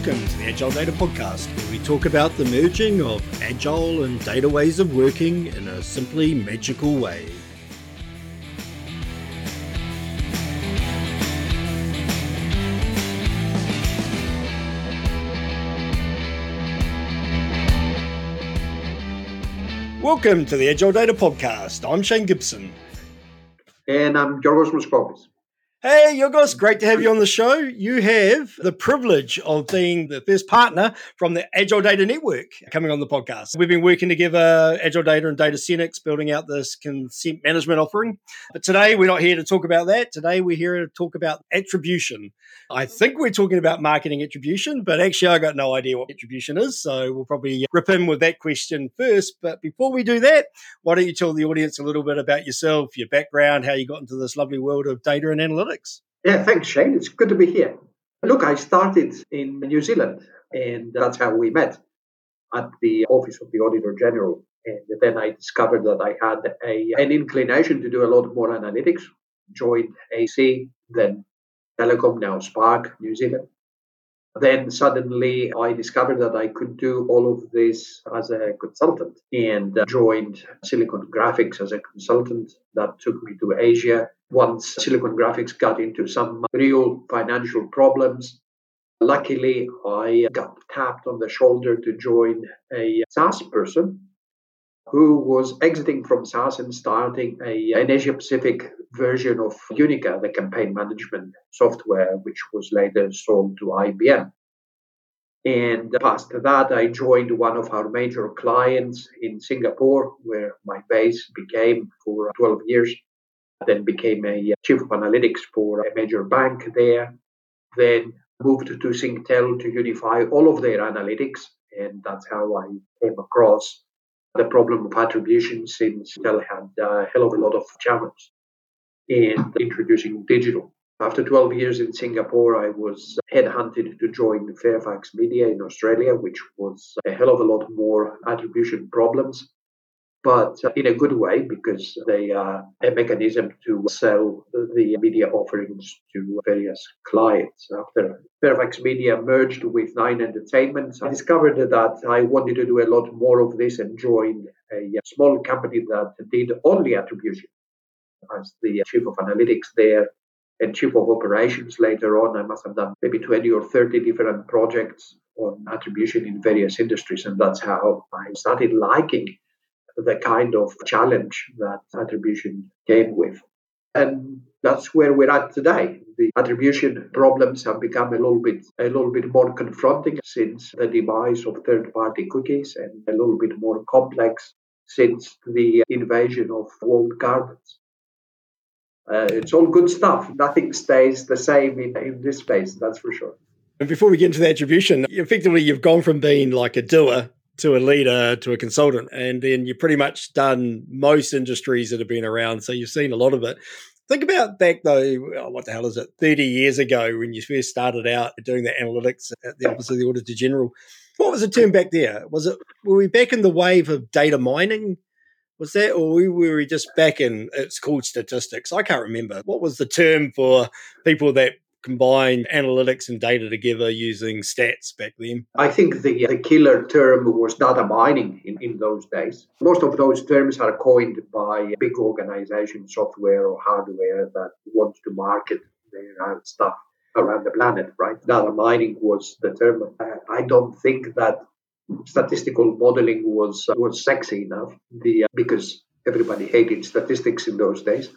Welcome to the Agile Data Podcast, where we talk about the merging of agile and data ways of working in a simply magical way. Welcome to the Agile Data Podcast. I'm Shane Gibson. And I'm Yorgos Moschovis. Hey, Yorgos, great to have you on the show. You have the privilege of being the first partner from the Agile Data Network coming on the podcast. We've been working together, Agile Data and Data DataCenix, building out this consent management offering. But today, we're not here to talk about that. Today, we're here to talk about attribution. I think we're talking about marketing attribution, but actually, I got no idea what attribution is. So we'll probably rip in with that question first. But before we do that, why don't you tell the audience a little bit about yourself, your background, how you got into this lovely world of data and analytics? Analytics. Yeah, thanks, Shane. It's good to be here. Look, I started in New Zealand, and that's how we met at the Office of the Auditor General. And then I discovered that I had a, an inclination to do a lot more analytics, joined AC, then Telecom, now Spark, New Zealand. Then suddenly I discovered that I could do all of this as a consultant and joined Silicon Graphics as a consultant. That took me to Asia. Once Silicon Graphics got into some real financial problems, luckily I got tapped on the shoulder to join a SAS person who was exiting from SAS and starting a, an Asia Pacific version of Unica, the campaign management software, which was later sold to IBM. And past that, I joined one of our major clients in Singapore, where my base became for 12 years. Then became a uh, chief of analytics for a major bank there. Then moved to Singtel to unify all of their analytics. And that's how I came across the problem of attribution since Singtel had a hell of a lot of challenges in introducing digital. After 12 years in Singapore, I was headhunted to join Fairfax Media in Australia, which was a hell of a lot more attribution problems, but uh, in a good way because they are a mechanism to sell the media offerings to various clients. After Fairfax Media merged with Nine Entertainment, I discovered that I wanted to do a lot more of this and joined a uh, small company that did only attribution. As the chief of analytics there and chief of operations later on, I must have done maybe 20 or 30 different projects on attribution in various industries. And that's how I started liking the kind of challenge that attribution came with. And that's where we're at today. The attribution problems have become a little bit a little bit more confronting since the demise of third-party cookies and a little bit more complex since the invasion of walled gardens. Uh, it's all good stuff. Nothing stays the same in, in this space, that's for sure. And before we get into the attribution, effectively you've gone from being like a doer to a leader to a consultant and then you've pretty much done most industries that have been around so you've seen a lot of it. Think about back though oh, what the hell is it 30 years ago when you first started out doing the analytics at the office of the auditor general. What was the term back there? Was it were we back in the wave of data mining? Was that or we were we just back in it's called statistics. I can't remember. What was the term for people that combined analytics and data together using stats back then? I think the, uh, the killer term was data mining in, in those days. Most of those terms are coined by big organizations, software or hardware that wants to market their uh, stuff around the planet, right? Data mining was the term. Uh, I don't think that statistical modeling was was sexy enough the, because everybody hated statistics in those days.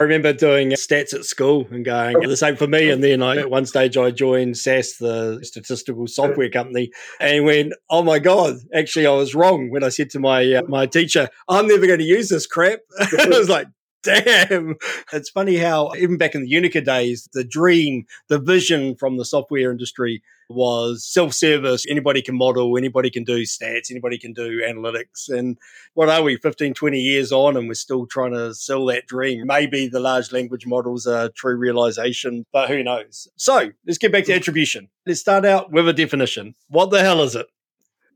I remember doing stats at school and going the same for me. And then I, at one stage I joined SAS, the statistical software company, and went, "Oh my god! Actually, I was wrong when I said to my uh, my teacher, I'm never going to use this crap." I was like, damn. It's funny how, even back in the Unica days, the dream, the vision from the software industry was self service. Anybody can model, anybody can do stats, anybody can do analytics. And what are we, 15, 20 years on, and we're still trying to sell that dream? Maybe the large language models are true realization, but who knows? So let's get back to attribution. Let's start out with a definition. What the hell is it?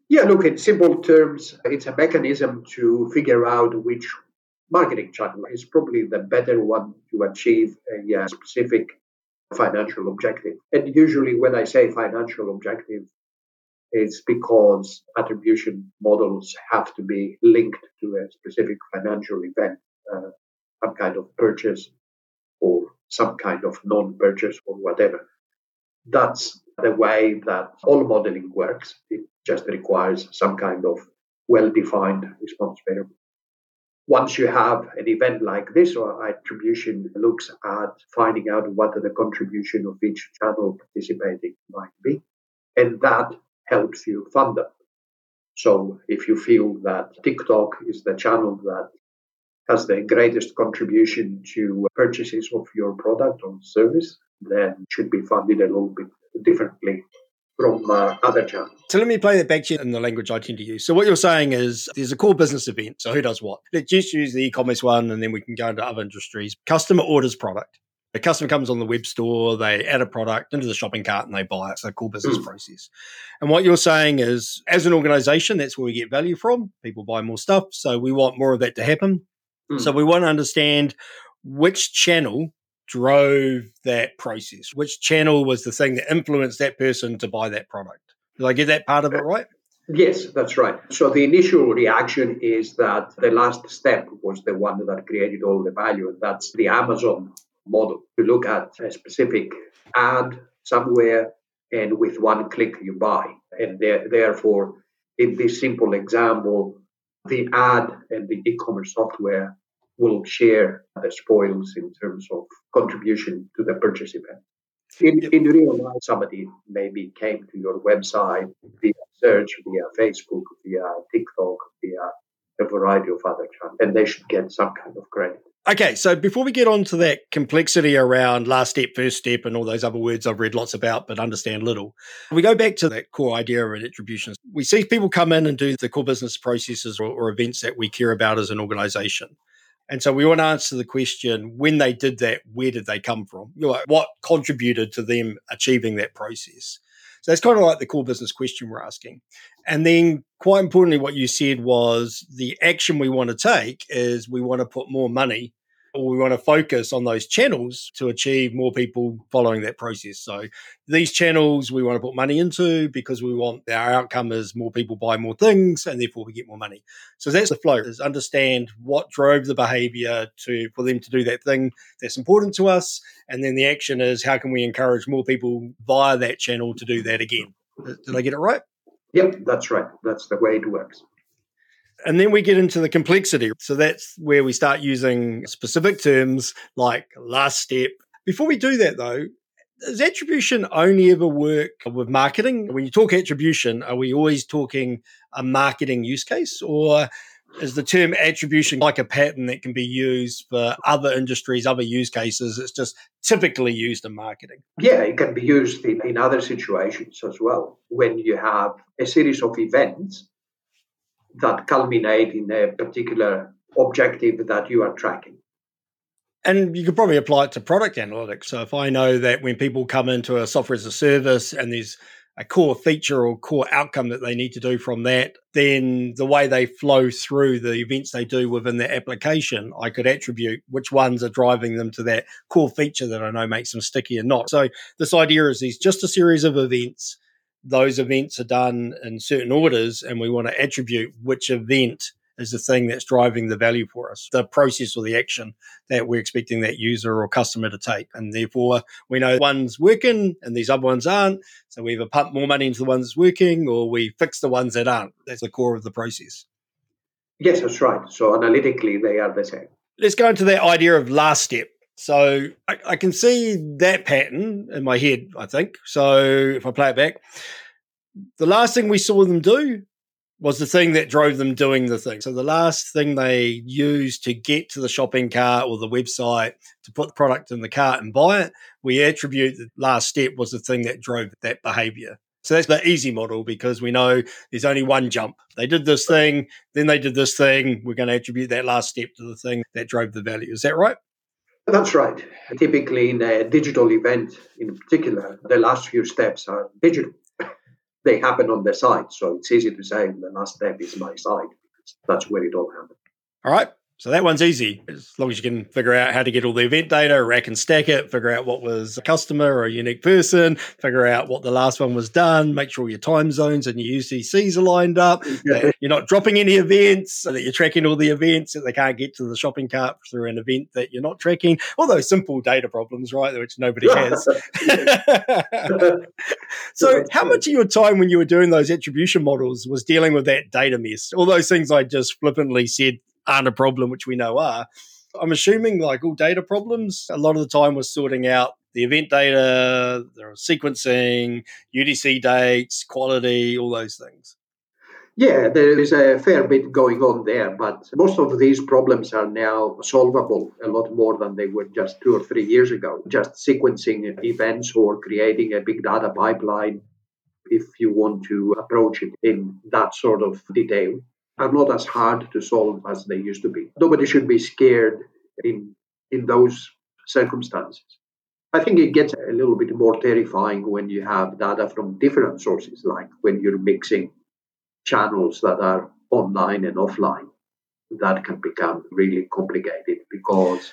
Yeah, look, in simple terms, it's a mechanism to figure out which marketing channel is probably the better one to achieve a, specific financial objective. And usually, when I say financial objective, it's because attribution models have to be linked to a specific financial event, uh, some kind of purchase or some kind of non purchase or whatever. That's the way that all modeling works. It just requires some kind of well defined response variable. Once you have an event like this, or attribution looks at finding out what the contribution of each channel participating might be, and that helps you fund them. So if you feel that TikTok is the channel that has the greatest contribution to purchases of your product or service, then should be funded a little bit differently from uh, other channels. So let me play that back to you in the language I tend to use. So what you're saying is there's a core business event. So who does what? Let's just use the e-commerce one and then we can go into other industries. Customer orders product. The customer comes on the web store, they add a product into the shopping cart and they buy it. It's a core business mm. process. And what you're saying is, as an organization, that's where we get value from. People buy more stuff. So we want more of that to happen. Mm. So we want to understand which channel drove that process? Which channel was the thing that influenced that person to buy that product? Did I get that part of it right? Yes, that's right. So the initial reaction is that the last step was the one that created all the value, and that's the Amazon model. To look at a specific ad somewhere, and with one click you buy. And therefore, in this simple example, the ad and the e-commerce software will share the spoils in terms of contribution to the purchase event. In, yep. in real life, somebody maybe came to your website via search, via Facebook, via TikTok, via a variety of other channels, and they should get some kind of credit. Okay, so before we get on to that complexity around last step, first step, and all those other words I've read lots about but understand little, we go back to that core idea of attribution. We see people come in and do the core business processes or, or events that we care about as an organization. And so we want to answer the question when they did that, where did they come from? You know, what contributed to them achieving that process? So that's kind of like the core business question we're asking. And then, quite importantly, what you said was the action we want to take is we want to put more money or we want to focus on those channels to achieve more people following that process. So these channels we want to put money into because we want our outcome is more people buy more things and therefore we get more money. So that's the flow is understand what drove the behavior to for them to do that thing that's important to us. And then the action is how can we encourage more people via that channel to do that again. Did I get it right? Yep, that's right. That's the way it works. And then we get into the complexity. So that's where we start using specific terms like last step. Before we do that, though, does attribution only ever work with marketing? When you talk attribution, are we always talking a marketing use case or is the term attribution like a pattern that can be used for other industries, other use cases? It's just typically used in marketing. Yeah, it can be used in, in other situations as well. When you have a series of events that culminate in a particular objective that you are tracking. And you could probably apply it to product analytics. So if I know that when people come into a software as a service and there's a core feature or core outcome that they need to do from that, then the way they flow through the events they do within their application, I could attribute which ones are driving them to that core feature that I know makes them sticky or not. So this idea is these just a series of events those events are done in certain orders and we want to attribute which event is the thing that's driving the value for us, the process or the action that we're expecting that user or customer to take. And therefore, we know one's working and these other ones aren't. So we either pump more money into the ones working or we fix the ones that aren't. That's the core of the process. Yes, that's right. So analytically, they are the same. Let's go into that idea of last step. So I, I, can see that pattern in my head, I think. So if I play it back, the last thing we saw them do was the thing that drove them doing the thing. So the last thing they used to get to the shopping cart or the website to put the product in the cart and buy it, we attribute the last step was the thing that drove that behavior. So that's the easy model because we know there's only one jump. They did this thing, then they did this thing. We're going to attribute that last step to the thing that drove the value. Is that right? That's right. Typically, in a digital event in particular, the last few steps are digital. they happen on the site. So it's easy to say the last step is my site. That's where it all happens. All right. So that one's easy as long as you can figure out how to get all the event data, rack and stack it, figure out what was a customer or a unique person, figure out what the last one was done, make sure your time zones and your UTCs are lined up, yeah. you're not dropping any events, so that you're tracking all the events, that they can't get to the shopping cart through an event that you're not tracking. All those simple data problems, right, which nobody has. so, how much of your time when you were doing those attribution models was dealing with that data mess? All those things I just flippantly said aren't a problem, which we know are. I'm assuming like all data problems, a lot of the time was sorting out the event data, the sequencing, UTC dates, quality, all those things. Yeah, there is a fair bit going on there, but most of these problems are now solvable a lot more than they were just two or three years ago. Just sequencing events or creating a big data pipeline, if you want to approach it in that sort of detail are not as hard to solve as they used to be. Nobody should be scared in in those circumstances. I think it gets a little bit more terrifying when you have data from different sources, like when you're mixing channels that are online and offline. That can become really complicated because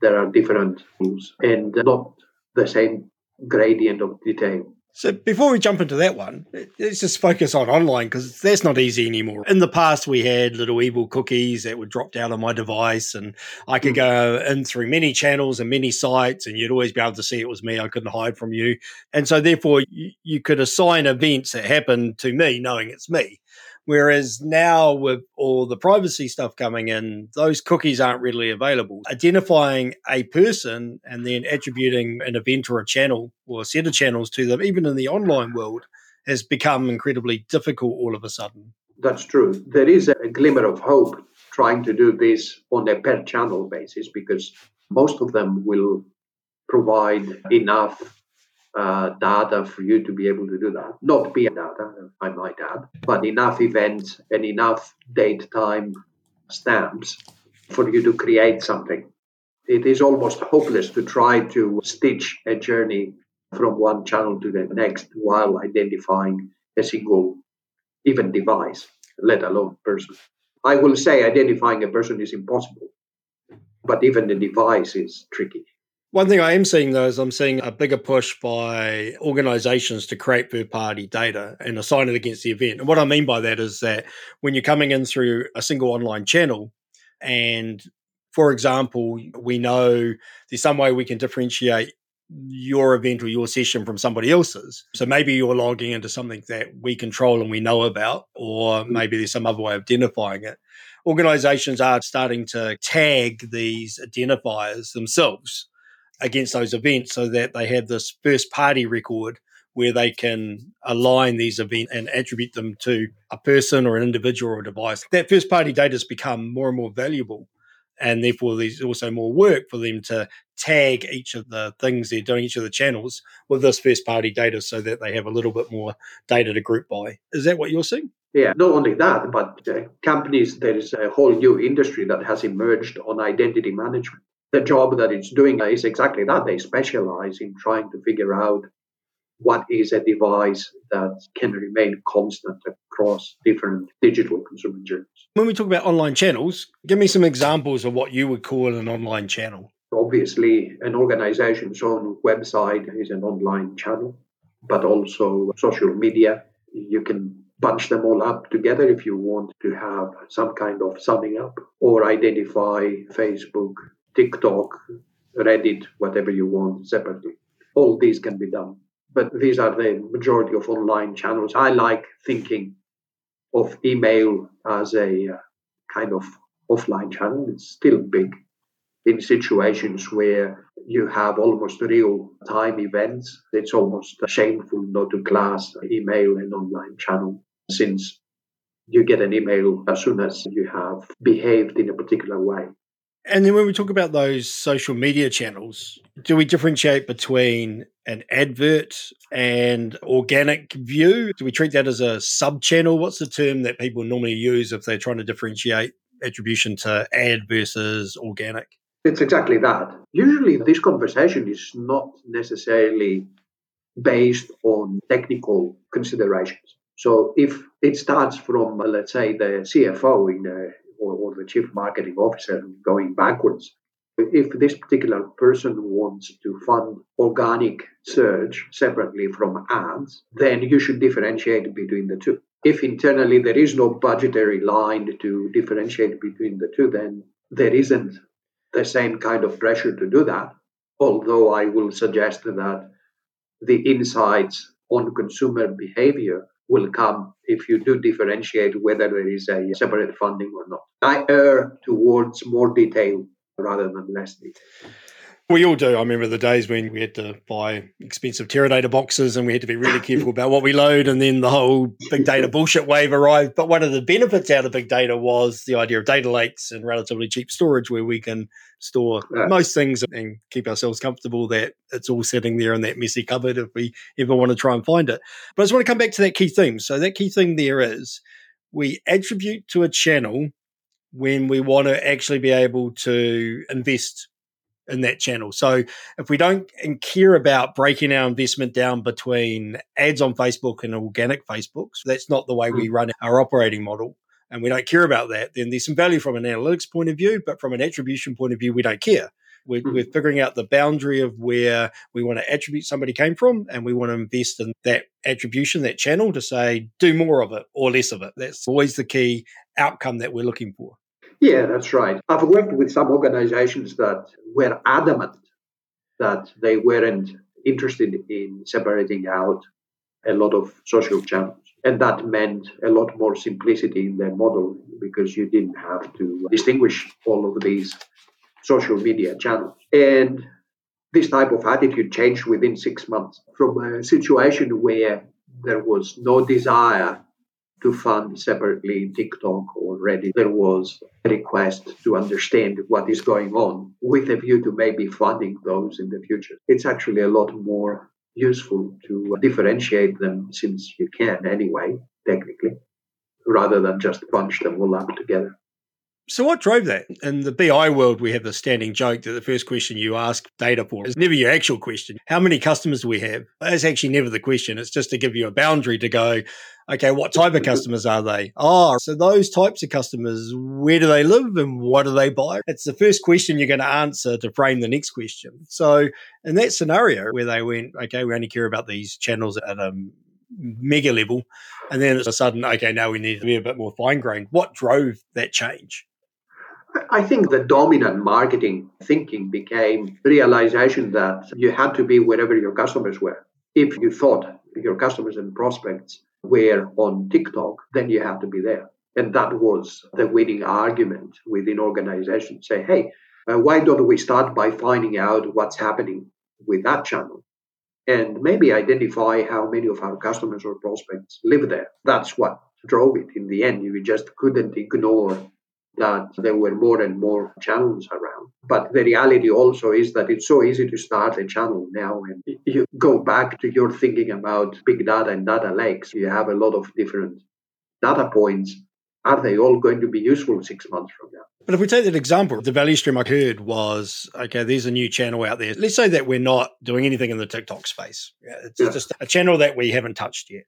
there are different tools and not the same gradient of detail. So before we jump into that one, let's just focus on online because that's not easy anymore. In the past, we had little evil cookies that would drop down on my device, and I could hmm. go in through many channels and many sites, and you'd always be able to see it was me. I couldn't hide from you, and so therefore you, you could assign events that happened to me, knowing it's me. Whereas now, with all the privacy stuff coming in, those cookies aren't really available. Identifying a person and then attributing an event or a channel or a set of channels to them, even in the online world, has become incredibly difficult all of a sudden. That's true. There is a glimmer of hope trying to do this on a per channel basis because most of them will provide enough uh, data for you to be able to do that. Not peer data, I might add, but enough events and enough date time stamps for you to create something. It is almost hopeless to try to stitch a journey from one channel to the next while identifying a single even device, let alone person. I will say identifying a person is impossible, but even the device is tricky. One thing I am seeing though is I'm seeing a bigger push by organizations to create third party data and assign it against the event. And what I mean by that is that when you're coming in through a single online channel, and for example, we know there's some way we can differentiate your event or your session from somebody else's. So maybe you're logging into something that we control and we know about, or mm-hmm. maybe there's some other way of identifying it. Organizations are starting to tag these identifiers themselves against those events so that they have this first party record where they can align these events and attribute them to a person or an individual or a device. That first party data has become more and more valuable. And therefore, there's also more work for them to tag each of the things they're doing, each of the channels with this first party data so that they have a little bit more data to group by. Is that what you're seeing? Yeah, not only that, but uh, companies, there is a whole new industry that has emerged on identity management the job that it's doing is exactly that. They specialize in trying to figure out what is a device that can remain constant across different digital consumer journeys. When we talk about online channels, give me some examples of what you would call an online channel. Obviously, an organization's own website is an online channel, but also social media. You can bunch them all up together if you want to have some kind of summing up or identify Facebook, TikTok, Reddit, whatever you want separately. All these can be done. But these are the majority of online channels. I like thinking of email as a uh, kind of offline channel. It's still big in situations where you have almost real time events. It's almost shameful not to class email an online channel since you get an email as soon as you have behaved in a particular way. And then when we talk about those social media channels, do we differentiate between an advert and organic view? Do we treat that as a sub channel? What's the term that people normally use if they're trying to differentiate attribution to ad versus organic? It's exactly that. Usually, this conversation is not necessarily based on technical considerations. So, if it starts from, let's say, the CFO in a or, or the chief marketing officer going backwards. If this particular person wants to fund organic search separately from ads, then you should differentiate between the two. If internally there is no budgetary line to differentiate between the two, then there isn't the same kind of pressure to do that. Although I will suggest that the insights on consumer behavior will come if you do differentiate whether there is a separate funding or not. I err towards more detail rather than less detail. We all do. I remember the days when we had to buy expensive Teradata boxes and we had to be really careful about what we load. And then the whole big data bullshit wave arrived. But one of the benefits out of big data was the idea of data lakes and relatively cheap storage where we can store yeah. most things and keep ourselves comfortable that it's all sitting there in that messy cupboard if we ever want to try and find it. But I just want to come back to that key theme. So that key thing there is we attribute to a channel when we want to actually be able to invest in that channel. So if we don't care about breaking our investment down between ads on Facebook and organic Facebooks, that's not the way we mm. run our operating model. And we don't care about that, then there's some value from an analytics point of view, but from an attribution point of view, we don't care. We're, mm. we're figuring out the boundary of where we want to attribute somebody came from, and we want to invest in that attribution, that channel to say, do more of it or less of it. That's always the key outcome that we're looking for. Yeah, that's right. I've worked with some organizations that were adamant that they weren't interested in separating out a lot of social channels. And that meant a lot more simplicity in their model because you didn't have to distinguish all of these social media channels. And this type of attitude changed within six months from a situation where there was no desire to fund separately TikTok already. There was a request to understand what is going on with a view to maybe funding those in the future. It's actually a lot more useful to differentiate them since you can anyway, technically, rather than just bunch them all up together. So, what drove that? In the BI world, we have the standing joke that the first question you ask data for is never your actual question. How many customers do we have? That's actually never the question. It's just to give you a boundary to go, okay, what type of customers are they? Oh, so those types of customers, where do they live and what do they buy? It's the first question you're going to answer to frame the next question. So, in that scenario where they went, okay, we only care about these channels at a mega level, and then it's a sudden, okay, now we need to be a bit more fine grained. What drove that change? I think the dominant marketing thinking became realization that you had to be wherever your customers were. If you thought your customers and prospects were on TikTok, then you had to be there. And that was the winning argument within organizations. Say, hey, uh, why don't we start by finding out what's happening with that channel? And maybe identify how many of our customers or prospects live there. That's what drove it in the end. You just couldn't ignore that there were more and more channels around. But the reality also is that it's so easy to start a channel now. And you go back to your thinking about big data and data lakes. You have a lot of different data points. Are they all going to be useful six months from now? But if we take that example, the value stream I heard was okay, there's a new channel out there. Let's say that we're not doing anything in the TikTok space. It's yeah. just a channel that we haven't touched yet.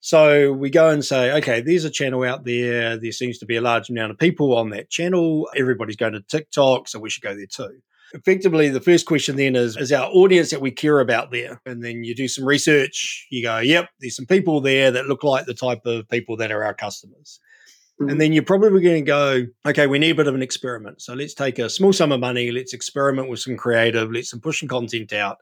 So we go and say, okay, there's a channel out there. There seems to be a large amount of people on that channel. Everybody's going to TikTok, so we should go there too. Effectively, the first question then is, is our audience that we care about there? And then you do some research. You go, yep, there's some people there that look like the type of people that are our customers. Mm-hmm. And then you're probably going to go, okay, we need a bit of an experiment. So let's take a small sum of money. Let's experiment with some creative. Let's some pushing content out.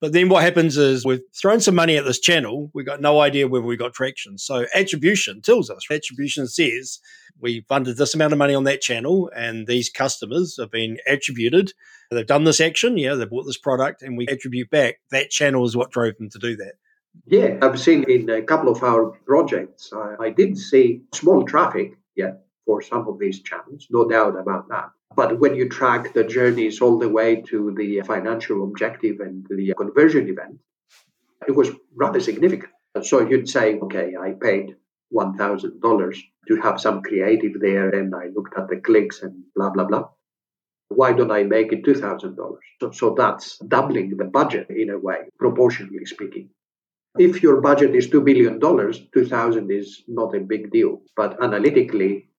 But then what happens is we've thrown some money at this channel. We've got no idea whether we got traction. So attribution tells us, attribution says we funded this amount of money on that channel and these customers have been attributed. They've done this action. Yeah, they bought this product and we attribute back. That channel is what drove them to do that. Yeah, I've seen in a couple of our projects, I, I did see small traffic, yeah, for some of these channels, no doubt about that. But when you track the journeys all the way to the financial objective and the conversion event, it was rather significant. So you'd say, okay, I paid $1,000 to have some creative there, and I looked at the clicks and blah, blah, blah. Why don't I make it $2,000? So, so that's doubling the budget in a way, proportionally speaking. If your budget is $2 billion, 2000 is not a big deal. But analytically,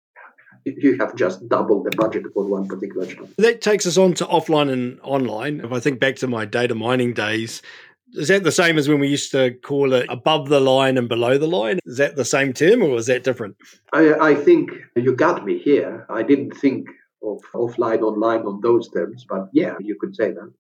you have just doubled the budget for one particular channel. That takes us on to offline and online. If I think back to my data mining days, is that the same as when we used to call it above the line and below the line? Is that the same term or is that different? I, I think you got me here. I didn't think of offline, online on those terms, but yeah, you could say that.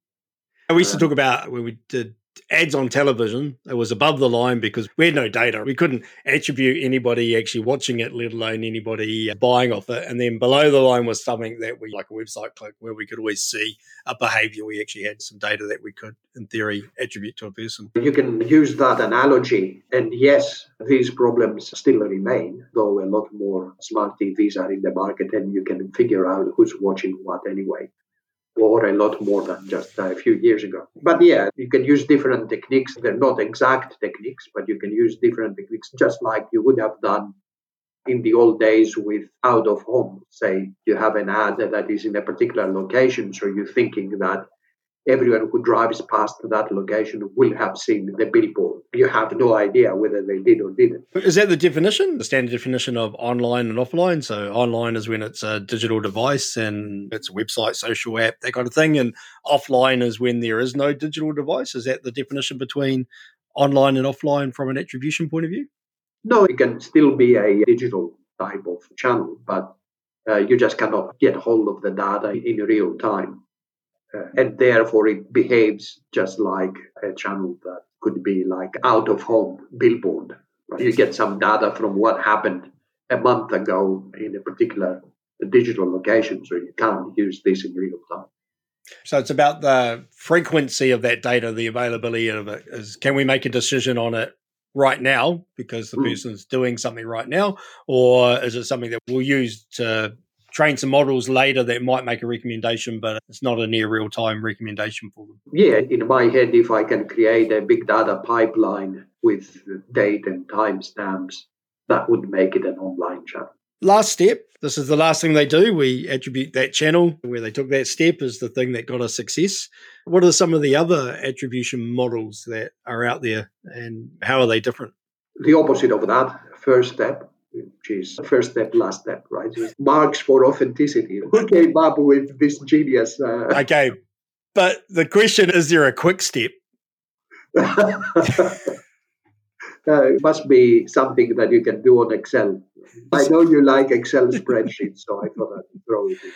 We used to uh, talk about when we did ads on television. It was above the line because we had no data. We couldn't attribute anybody actually watching it, let alone anybody uh, buying off it. And then below the line was something that we, like a website click, where we could always see a behavior. We actually had some data that we could, in theory, attribute to a person. You can use that analogy. And yes, these problems still remain, though a lot more smart TVs are in the market and you can figure out who's watching what anyway or a lot more than just a few years ago. But yeah, you can use different techniques. They're not exact techniques, but you can use different techniques just like you would have done in the old days with out of home. Say you have an ad that is in a particular location, so you're thinking that everyone who drives past that location will have seen the billboard. You have no idea whether they did or didn't. Is that the definition, the standard definition of online and offline? So online is when it's a digital device and it's a website, social app, that kind of thing. And offline is when there is no digital device. Is that the definition between online and offline from an attribution point of view? No, it can still be a digital type of channel, but uh, you just cannot get hold of the data in real time. Uh, and therefore it behaves just like a channel that could be like out of home billboard. Right? You get some data from what happened a month ago in a particular digital location, so you can't use this in real time. So it's about the frequency of that data, the availability of it. Is can we make a decision on it right now because the mm. person's doing something right now, or is it something that we'll use to train some models later that might make a recommendation, but it's not a near real time recommendation for them. Yeah, in my head, if I can create a big data pipeline with date and timestamps, that would make it an online channel. Last step. This is the last thing they do. We attribute that channel where they took that step as the thing that got us success. What are some of the other attribution models that are out there and how are they different? The opposite of that, first step, which is first step, last step, right? It's marks for authenticity. Who came up with this genius? Uh... Okay, but the question is: there a quick step? uh, it must be something that you can do on Excel. I know you like Excel spreadsheets, so I thought I'd throw it in.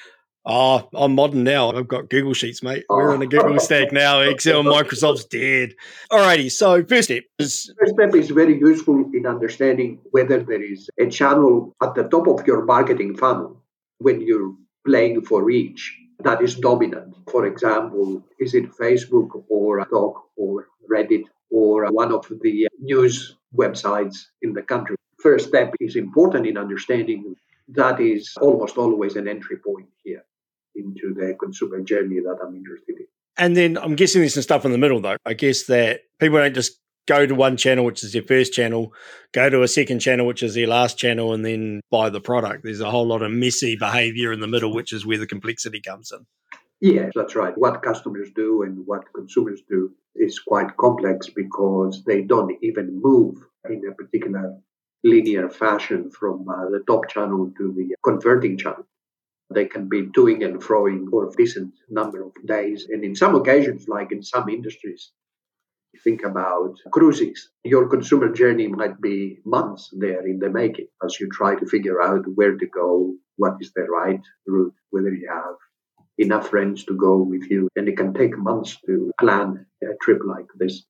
Oh, I'm modern now. I've got Google Sheets, mate. We're on a Google oh. stack now. Excel, Microsoft's dead. Alrighty, so first step is first step is very useful in understanding whether there is a channel at the top of your marketing funnel when you're playing for reach that is dominant. For example, is it Facebook or TikTok or Reddit or one of the news websites in the country? First step is important in understanding that is almost always an entry point here into the consumer journey that I'm interested in. And then I'm guessing there's some stuff in the middle, though. I guess that people don't just go to one channel, which is their first channel, go to a second channel, which is their last channel, and then buy the product. There's a whole lot of messy behavior in the middle, which is where the complexity comes in. Yeah, that's right. What customers do and what consumers do is quite complex because they don't even move in a particular linear fashion from uh, the top channel to the converting channel. They can be doing and throwing for a decent number of days. And in some occasions, like in some industries, think about cruises. Your consumer journey might be months there in the making as you try to figure out where to go, what is the right route, whether you have enough friends to go with you. And it can take months to plan a trip like this.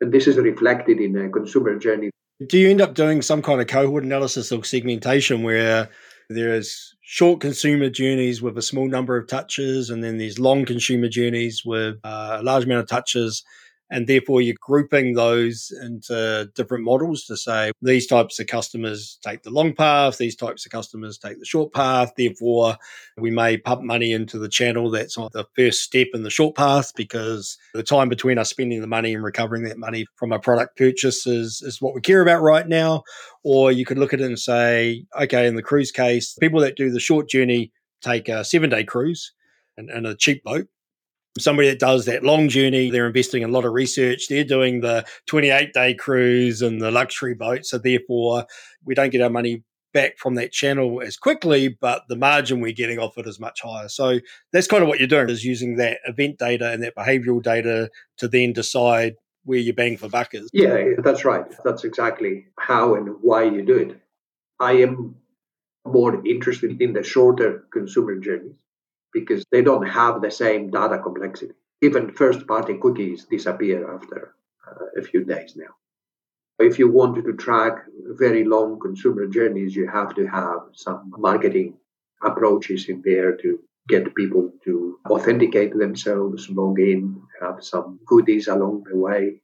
And this is reflected in a consumer journey. Do you end up doing some kind of cohort analysis or segmentation where there's short consumer journeys with a small number of touches, and then there's long consumer journeys with uh, a large amount of touches and therefore you're grouping those into different models to say these types of customers take the long path these types of customers take the short path therefore we may pump money into the channel that's on the first step in the short path because the time between us spending the money and recovering that money from a product purchase is, is what we care about right now. Or you could look at it and say okay in the cruise case people that do the short journey take a seven day cruise and, and a cheap boat somebody that does that long journey, they're investing in a lot of research. They're doing the 28 day cruise and the luxury boat. So therefore, we don't get our money back from that channel as quickly, but the margin we're getting off it is much higher. So that's kind of what you're doing is using that event data and that behavioral data to then decide where your bang for buck is. Yeah, that's right. That's exactly how and why you do it. I am more interested in the shorter consumer journeys because they don't have the same data complexity. Even first party cookies disappear after uh, a few days now. If you wanted to track very long consumer journeys, you have to have some marketing approaches in there to get people to authenticate themselves, log in, have some goodies along the way,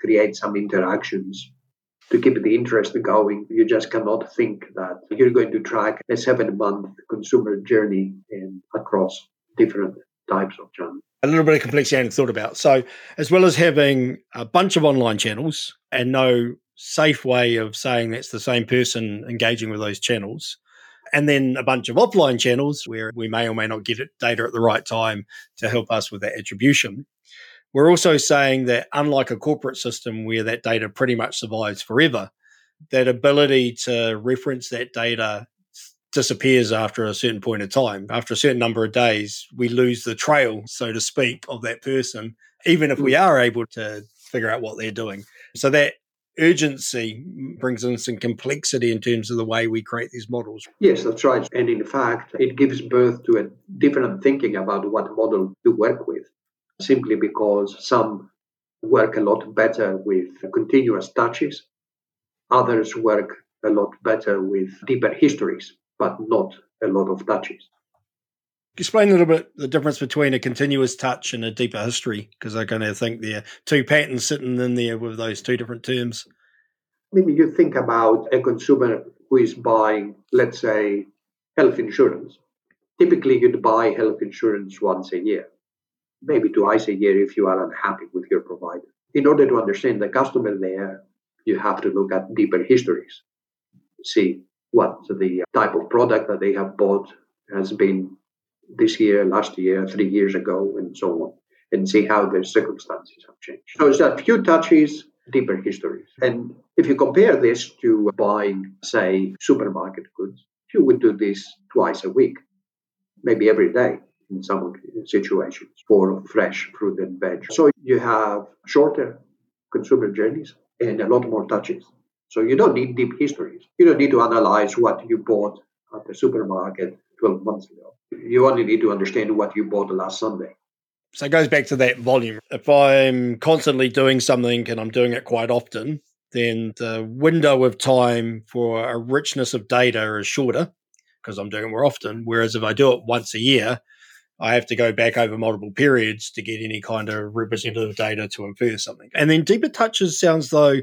create some interactions to keep the interest going. You just cannot think that you're going to track a seven month consumer journey in, across different types of channels. A little bit of complexity I hadn't thought about. So, as well as having a bunch of online channels and no safe way of saying that's the same person engaging with those channels, and then a bunch of offline channels where we may or may not get data at the right time to help us with that attribution. We're also saying that unlike a corporate system where that data pretty much survives forever, that ability to reference that data disappears after a certain point of time. After a certain number of days, we lose the trail, so to speak, of that person, even if we mm. are able to figure out what they're doing. So that urgency brings in some complexity in terms of the way we create these models. Yes, that's right. And in fact, it gives birth to a different thinking about what model to work with simply because some work a lot better with continuous touches, others work a lot better with deeper histories, but not a lot of touches. Explain a little bit the difference between a continuous touch and a deeper history, because I kind of think there are two patterns sitting in there with those two different terms. Maybe you think about a consumer who is buying, let's say, health insurance. Typically, you'd buy health insurance once a year maybe twice a year if you are unhappy with your provider. In order to understand the customer there, you have to look at deeper histories, see what the type of product that they have bought has been this year, last year, three years ago, and so on, and see how their circumstances have changed. So it's a few touches, deeper histories. And if you compare this to buying, say, supermarket goods, you would do this twice a week, maybe every day in some situations for fresh fruit and veg. So you have shorter consumer journeys and a lot more touches. So you don't need deep histories. You don't need to analyze what you bought at the supermarket 12 months ago. You only need to understand what you bought last Sunday. So it goes back to that volume. If I'm constantly doing something and I'm doing it quite often, then the window of time for a richness of data is shorter because I'm doing it more often. Whereas if I do it once a year, I have to go back over multiple periods to get any kind of representative data to infer something. And then deeper touches sounds though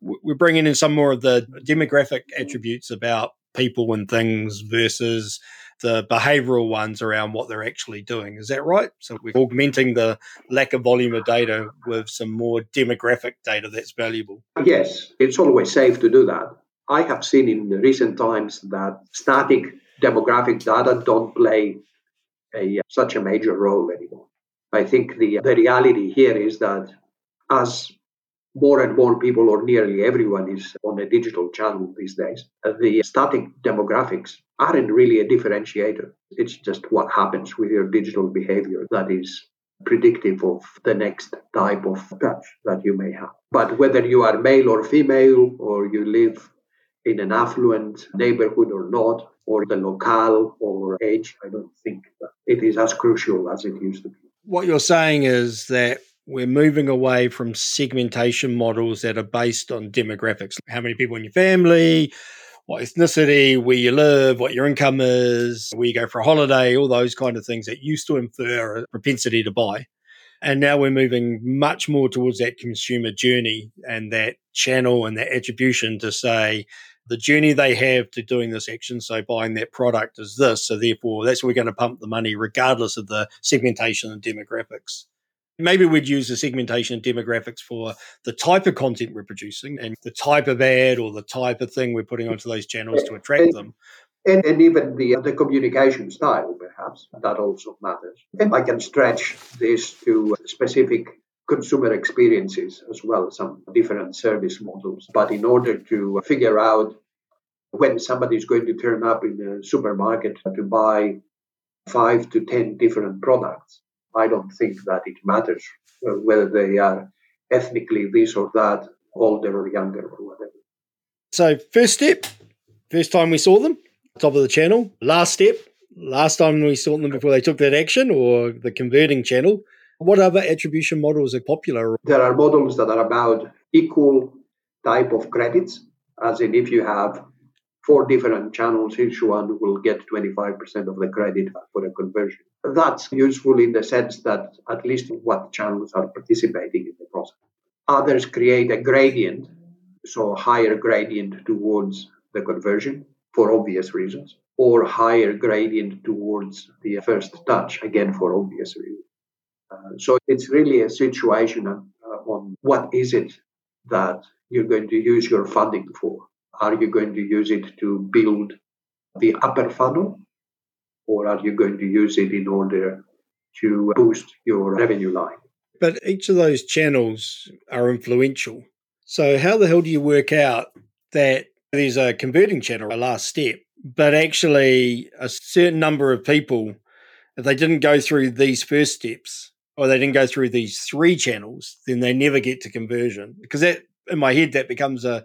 we're bringing in some more of the demographic attributes about people and things versus the behavioral ones around what they're actually doing. Is that right? So we're augmenting the lack of volume of data with some more demographic data that's valuable. Yes, it's always safe to do that. I have seen in recent times that static demographic data don't play a, uh, such a major role anymore. I think the, uh, the reality here is that as more and more people, or nearly everyone, is on a digital channel these days, uh, the static demographics aren't really a differentiator. It's just what happens with your digital behavior that is predictive of the next type of touch that you may have. But whether you are male or female, or you live in an affluent neighborhood or not, or the locale or age, I don't think that it is as crucial as it used to be. What you're saying is that we're moving away from segmentation models that are based on demographics. How many people in your family, what ethnicity, where you live, what your income is, where you go for a holiday, all those kind of things that used to infer a propensity to buy. And now we're moving much more towards that consumer journey and that channel and that attribution to say, the journey they have to doing this action, so buying that product is this. So therefore, that's where we're going to pump the money, regardless of the segmentation and demographics. Maybe we'd use the segmentation and demographics for the type of content we're producing and the type of ad or the type of thing we're putting onto those channels to attract them. And, and even the, the communication style, perhaps, that also matters. And I can stretch this to specific consumer experiences as well, some different service models. But in order to figure out when somebody is going to turn up in the supermarket to buy five to ten different products, I don't think that it matters uh, whether they are ethnically this or that, older or younger or whatever. So, first step, first time we saw them, top of the channel. Last step, last time we saw them before they took that action or the converting channel. What other attribution models are popular? There are models that are about equal type of credits, as in if you have four different channels, each one will get 25% of the credit for a conversion. That's useful in the sense that at least what channels are participating in the process. Others create a gradient, so higher gradient towards the conversion for obvious reasons, or higher gradient towards the first touch, again for obvious reasons. Uh, so it's really a situation on, uh, on what is it that you're going to use your funding for. Are you going to use it to build the upper funnel, or are you going to use it in order to boost your revenue line? But each of those channels are influential. So, how the hell do you work out that there's a converting channel, a last step, but actually a certain number of people, if they didn't go through these first steps, or they didn't go through these three channels, then they never get to conversion. Because that, in my head, that becomes a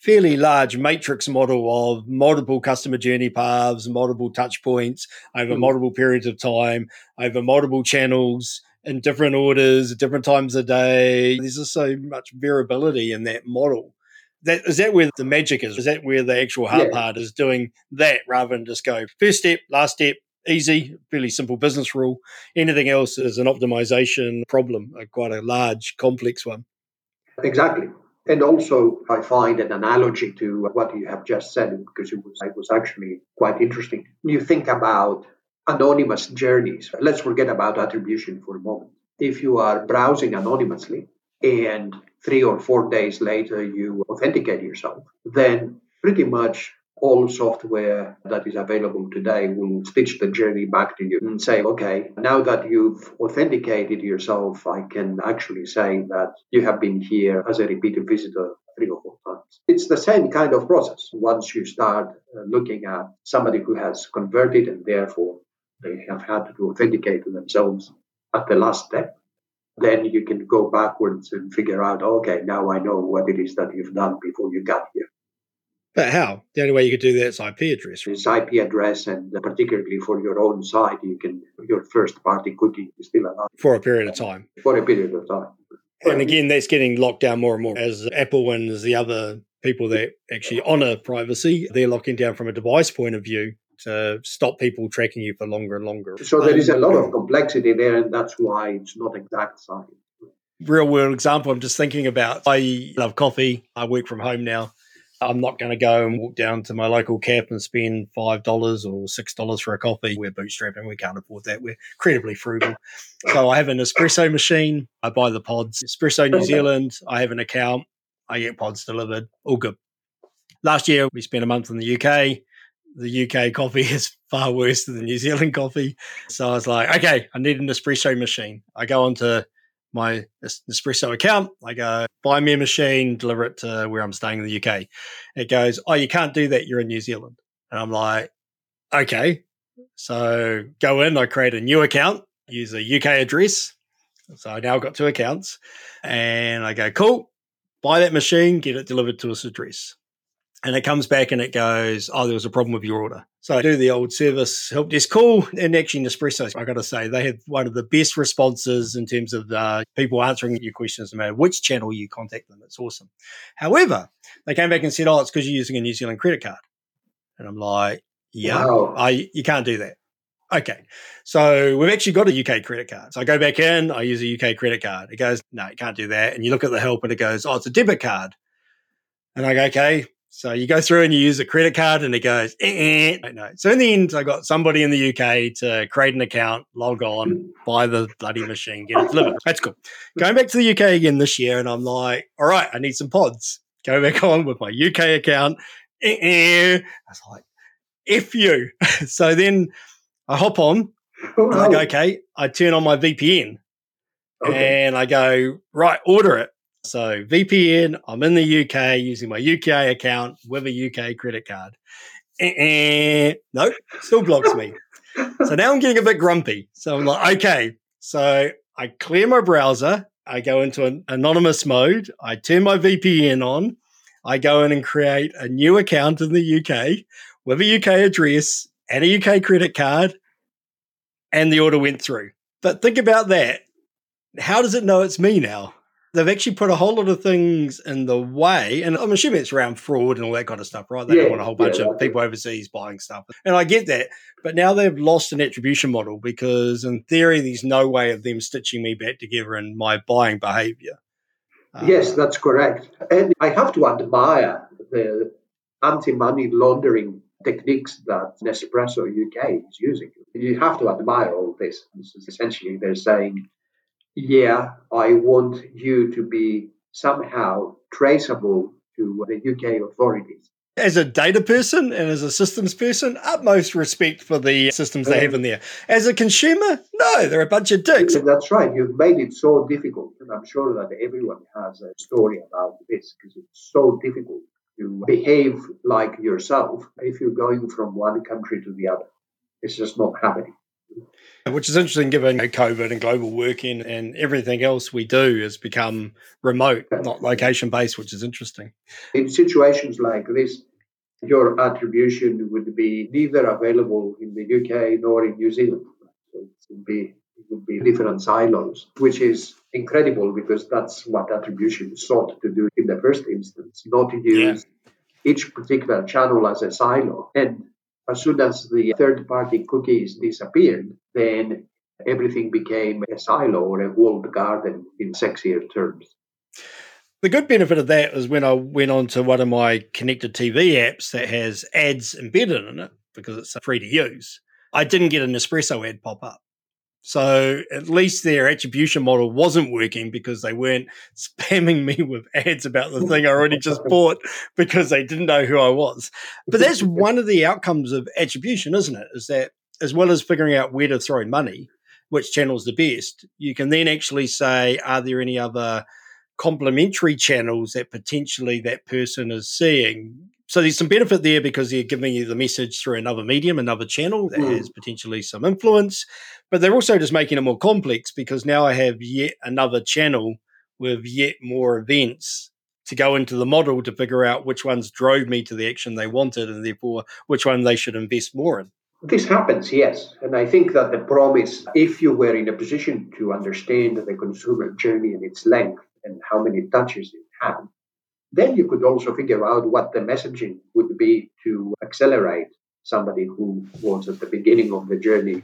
fairly large matrix model of multiple customer journey paths, multiple touch points over mm. multiple periods of time, over multiple channels in different orders, different times a day. There's just so much variability in that model. That is that where the magic is? Is that where the actual hard yeah. part is doing that rather than just go first step, last step, easy, fairly simple business rule. Anything else is an optimization problem, a quite a large, complex one. Exactly. And also, I find an analogy to what you have just said because it was, it was actually quite interesting. You think about anonymous journeys. Let's forget about attribution for a moment. If you are browsing anonymously and three or four days later you authenticate yourself, then pretty much all software that is available today will stitch the journey back to you and say, okay, now that you've authenticated yourself, I can actually say that you have been here as a repeated visitor three or four times. It's the same kind of process. Once you start uh, looking at somebody who has converted and therefore they have had to authenticate themselves at the last step, then you can go backwards and figure out, okay, now I know what it is that you've done before you got here. But how? The only way you could do that is IP address. It's IP address, and uh, particularly for your own site, you can your first party cookie is still allowed for a period of time. For a period of time. And again, that's getting locked down more and more as Apple and as the other people that actually honor privacy, they're locking down from a device point of view to stop people tracking you for longer and longer. So there is a lot of um, complexity there, and that's why it's not exact science. Real world example, I'm just thinking about I love coffee. I work from home now I'm not going to go and walk down to my local cap and spend $5 or $6 for a coffee. We're bootstrapping. We can't afford that. We're incredibly frugal. So I have an espresso machine. I buy the pods. Nespresso New Zealand. I have an account. I get pods delivered. All good. Last year, we spent a month in the UK. The UK coffee is far worse than the New Zealand coffee. So I was like, okay, I need an espresso machine. I go onto my Nespresso account. I go, buy me a machine, deliver it to where I'm staying in the UK. It goes, oh, you can't do that. You're in New Zealand. And I'm like, okay. So go in, I create a new account, use a UK address. So I now got two accounts and I go, cool, buy that machine, get it delivered to this address and it comes back and it goes, "Oh, there was a problem with your order." So I do the old service help desk call, and actually Nespresso, I got to say, they have one of the best responses in terms of uh, people answering your questions, no matter which channel you contact them. It's awesome. However, they came back and said, "Oh, it's because you're using a New Zealand credit card," and I'm like, "Yeah, wow. I, you can't do that." Okay. So we've actually got a UK credit card. So I go back in, I use a UK credit card. It goes, no, you can't do that. And you look at the help and it goes, oh, it's a debit card. And I go, okay, so you go through and you use a credit card and it goes, eh, eh. no. So in the end, I got somebody in the UK to create an account, log on, buy the bloody machine, get it delivered. That's cool. Going back to the UK again this year, and I'm like, all right, I need some pods. Go back on with my UK account. Eh, eh. I was like, F you. so then I hop on. Oh, I go, okay, I turn on my VPN okay. and I go, right, order it. So VPN, I'm in the UK using my UK account with a UK credit card. Eh, nope, still blocks me. so now I'm getting a bit grumpy. So I'm like, okay. So I clear my browser. I go into an anonymous mode. I turn my VPN on. I go in and create a new account in the UK with a UK address and a UK credit card. And the order went through. But think about that. How does it know it's me now? They've actually put a whole lot of things in the way, and I'm assuming it's around fraud and all that kind of stuff, right? They yeah, don't want a whole bunch yeah, of people overseas buying stuff, and I get that. But now they've lost an attribution model because, in theory, there's no way of them stitching me back together in my buying behaviour. Um, yes, that's correct, and I have to admire the anti-money laundering techniques that Nespresso UK is using. You have to admire all. This essentially they're saying yeah, I want you to be somehow traceable to the UK authorities. As a data person and as a systems person, utmost respect for the systems they have in there. As a consumer, no, they're a bunch of dicks. That's right. You've made it so difficult. And I'm sure that everyone has a story about this because it's so difficult to behave like yourself if you're going from one country to the other. It's just not happening. Which is interesting given COVID and global working and everything else we do has become remote, not location based, which is interesting. In situations like this, your attribution would be neither available in the UK nor in New Zealand. So it would be it would be different silos, which is incredible because that's what attribution sought to do in the first instance, not to use yeah. each particular channel as a silo. And as soon as the third party cookies disappeared, then everything became a silo or a walled garden in sexier terms. The good benefit of that is when I went on to one of my connected TV apps that has ads embedded in it because it's free to use. I didn't get an Nespresso ad pop up. So at least their attribution model wasn't working because they weren't spamming me with ads about the thing I already just bought because they didn't know who I was. But that's one of the outcomes of attribution, isn't it? Is that as well as figuring out where to throw money, which channel's the best, you can then actually say, are there any other complementary channels that potentially that person is seeing so there's some benefit there because they're giving you the message through another medium, another channel that mm. has potentially some influence. But they're also just making it more complex because now I have yet another channel with yet more events to go into the model to figure out which ones drove me to the action they wanted and therefore which one they should invest more in. This happens, yes. And I think that the promise, if you were in a position to understand the consumer journey and its length and how many touches it had, then you could also figure out what the messaging would be to accelerate somebody who was at the beginning of the journey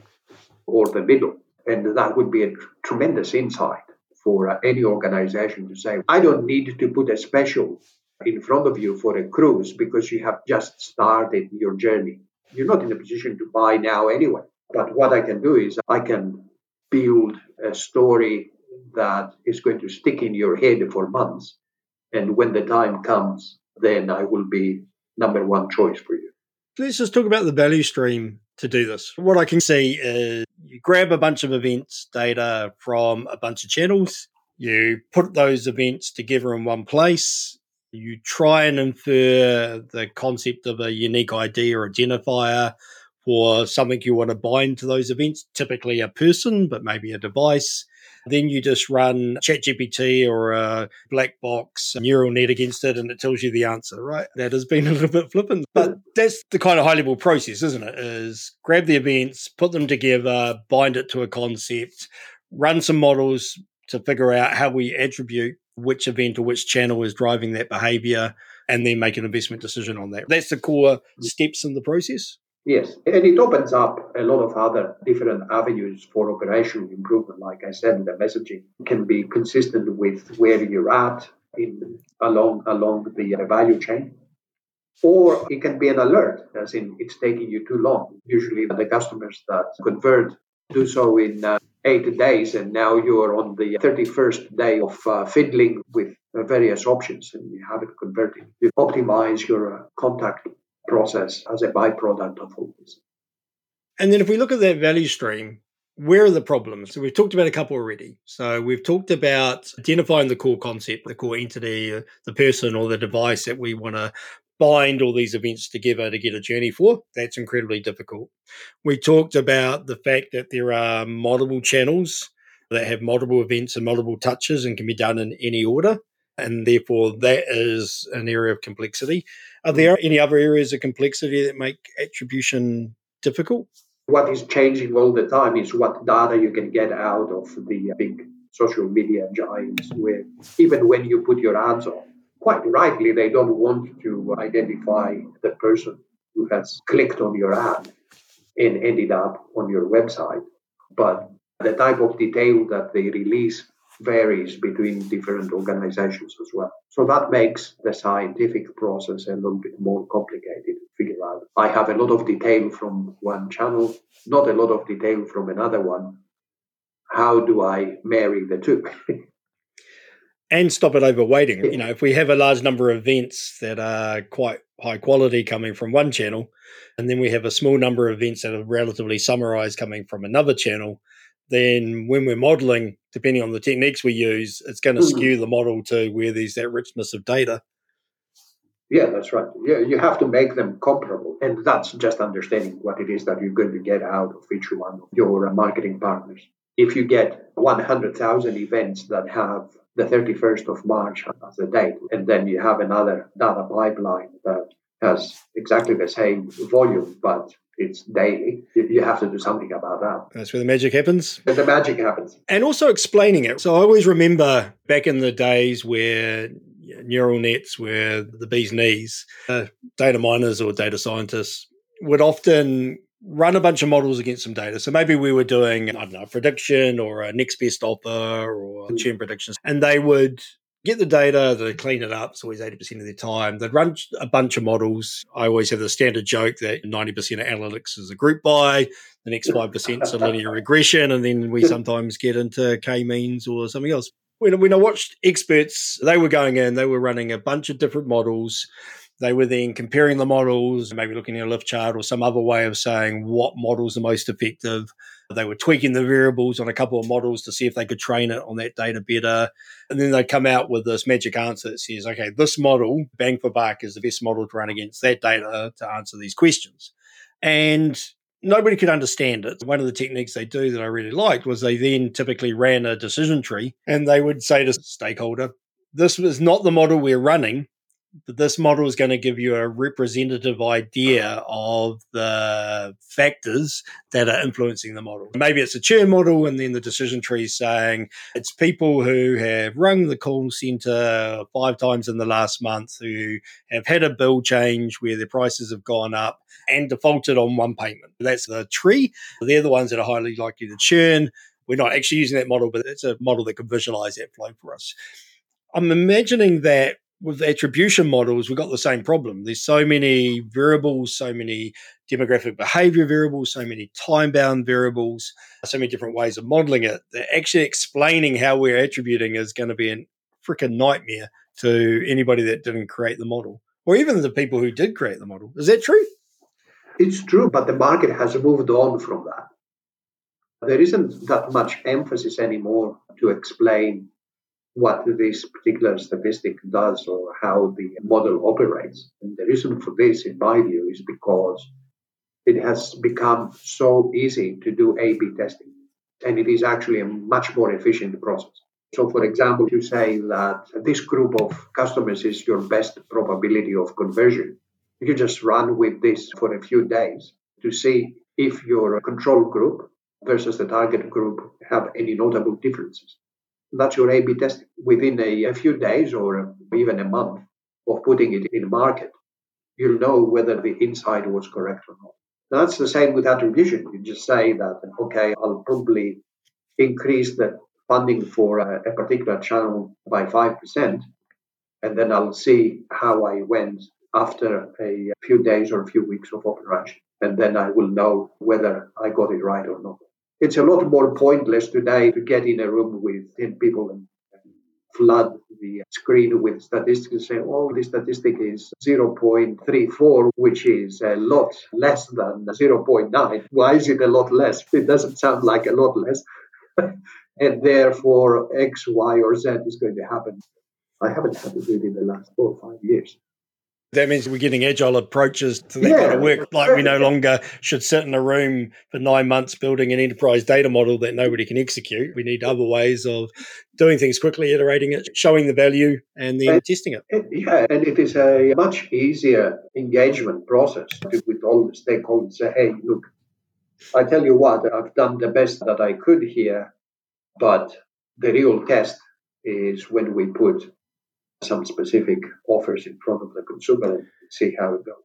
or the middle. And that would be a tremendous insight for uh, any organization to say, I don't need to put a special in front of you for a cruise because you have just started your journey. You're not in a position to buy now anyway. But what I can do is I can build a story that is going to stick in your head for months and when the time comes, then I will be number one choice for you. Let's just talk about the value stream to do this. What I can see is you grab a bunch of events data from a bunch of channels, you put those events together in one place, you try and infer the concept of a unique ID or identifier for something you want to bind to those events, typically a person, but maybe a device. Then you just run ChatGPT or a black box neural net against it and it tells you the answer, right? That has been a little bit flippant. But that's the kind of high level process, isn't it? Is grab the events, put them together, bind it to a concept, run some models to figure out how we attribute which event or which channel is driving that behavior and then make an investment decision on that. That's the core mm. steps in the process. Yes, and it opens up a lot of other different avenues for operational improvement. Like I said, the messaging can be consistent with where you're at in along along the value chain, or it can be an alert, as in it's taking you too long. Usually, the customers that convert do so in uh, eight days, and now you're on the 31st day of uh, fiddling with various options, and you haven't converted. You optimize your uh, contact process as a byproduct of all this. And then if we look at that value stream, where are the problems? So we've talked about a couple already. So we've talked about identifying the core concept, the core entity, uh, the person or the device that we want to bind all these events together to get a journey for. That's incredibly difficult. We talked about the fact that there are multiple channels that have multiple events and multiple touches and can be done in any order. And therefore, that is an area of complexity. Are mm. there any other areas of complexity that make attribution difficult? What is changing all the time is what data you can get out of the big social media giants, where even when you put your ads on, quite rightly, they don't want to identify the person who has clicked on your ad and ended up on your website. But the type of detail that they release varies between different organizations as well. So that makes the scientific process a little bit more complicated to figure out. I have a lot of detail from one channel, not a lot of detail from another one. How do I marry the two? and stop it overweighting. You know, if we have a large number of events that are quite high quality coming from one channel, and then we have a small number of events that are relatively summarized coming from another channel, then when we're modeling, depending on the techniques we use, it's going to mm. skew the model to where there's that richness of data. Yeah, that's right. Yeah, you have to make them comparable. And that's just understanding what it is that you're going to get out of each one of your marketing partners. If you get 100,000 events that have the 31st of March as a date. And then you have another data pipeline that has exactly the same volume, but it's daily. You have to do something about that. That's where the magic happens. And the magic happens. And also explaining it. So I always remember back in the days where neural nets were the bee's knees, uh, data miners or data scientists would often run a bunch of models against some data. So maybe we were doing, I don't know, a prediction or a next best offer or churn hmm. predictions, and they would get the data, they clean it up. It's always 80% of their time. They'd run a bunch of models. I always have the standard joke that 90% of analytics is a group by, the next 5% is a linear regression, and then we sometimes get into K means or something else. When, when I watched experts, they were going in, they were running a bunch of different models they were then comparing the models, maybe looking at a lift chart or some other way of saying what model's the most effective. They were tweaking the variables on a couple of models to see if they could train it on that data better. And then they'd come out with this magic answer that says, okay, this model, bang for buck, is the best model to run against that data to answer these questions. And nobody could understand it. One of the techniques they do that I really liked was they then typically ran a decision tree and they would say to stakeholder, this was not the model we're running this model is going to give you a representative idea of the factors that are influencing the model. Maybe it's a churn model, and then the decision tree is saying it's people who have rung the call center five times in the last month who have had a bill change where their prices have gone up and defaulted on one payment. That's the tree. They're the ones that are highly likely to churn. We're not actually using that model, but it's a model that can visualize that flow for us. I'm imagining that with attribution models, we've got the same problem. There's so many variables, so many demographic behavior variables, so many time bound variables, so many different ways of modeling it actually explaining how we're attributing is going to be a freaking nightmare to anybody that didn't create the model or even the people who did create the model. Is that true? It's true, but the market has moved on from that. There isn't that much emphasis anymore to explain what this particular statistic does or how the model operates. And the reason for this, in my view, is because it has become so easy to do A B testing. And it is actually a much more efficient process. So, for example, if you say that this group of customers is your best probability of conversion. You just run with this for a few days to see if your control group versus the target group have any notable differences. That's your A/B test Within a, a few days or even a month of putting it in market, you'll know whether the insight was correct or not. That's the same with attribution. You just say that, okay, I'll probably increase the funding for a, a particular channel by 5%, and then I'll see how I went after a few days or a few weeks of operation. And then I will know whether I got it right or not it's a lot more pointless today to get in a room with 10 people and flood the screen with statistics and say, oh, this statistic is 0.34, which is a lot less than 0.9. Why is it a lot less? It doesn't sound like a lot less. and therefore, X, Y, or Z is going to happen. I haven't had to do it in the last four or five years. That means we're getting agile approaches to that yeah, kind of work. Like we no longer should sit in a room for nine months building an enterprise data model that nobody can execute. We need other ways of doing things quickly, iterating it, showing the value, and then and, testing it. Yeah, and it is a much easier engagement process with all the stakeholders. Say, hey, look, I tell you what, I've done the best that I could here, but the real test is when we put some specific offers in front of the consumer and see how it goes.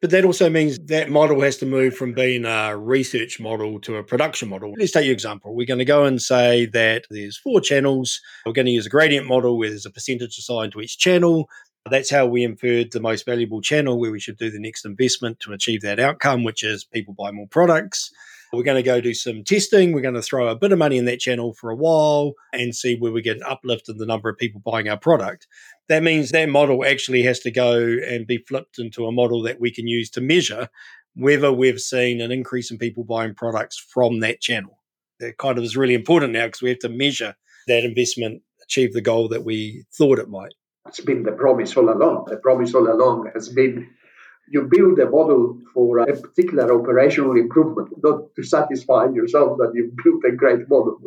But that also means that model has to move from being a research model to a production model. Let's take your example. We're going to go and say that there's four channels. We're going to use a gradient model where there's a percentage assigned to each channel. That's how we inferred the most valuable channel where we should do the next investment to achieve that outcome, which is people buy more products. We're going to go do some testing. We're going to throw a bit of money in that channel for a while and see where we get an uplift in the number of people buying our product. That means that model actually has to go and be flipped into a model that we can use to measure whether we've seen an increase in people buying products from that channel. That kind of is really important now because we have to measure that investment achieve the goal that we thought it might. It's been the promise all along. The promise all along has been you build a model for a particular operational improvement, not to satisfy yourself that you've built a great model.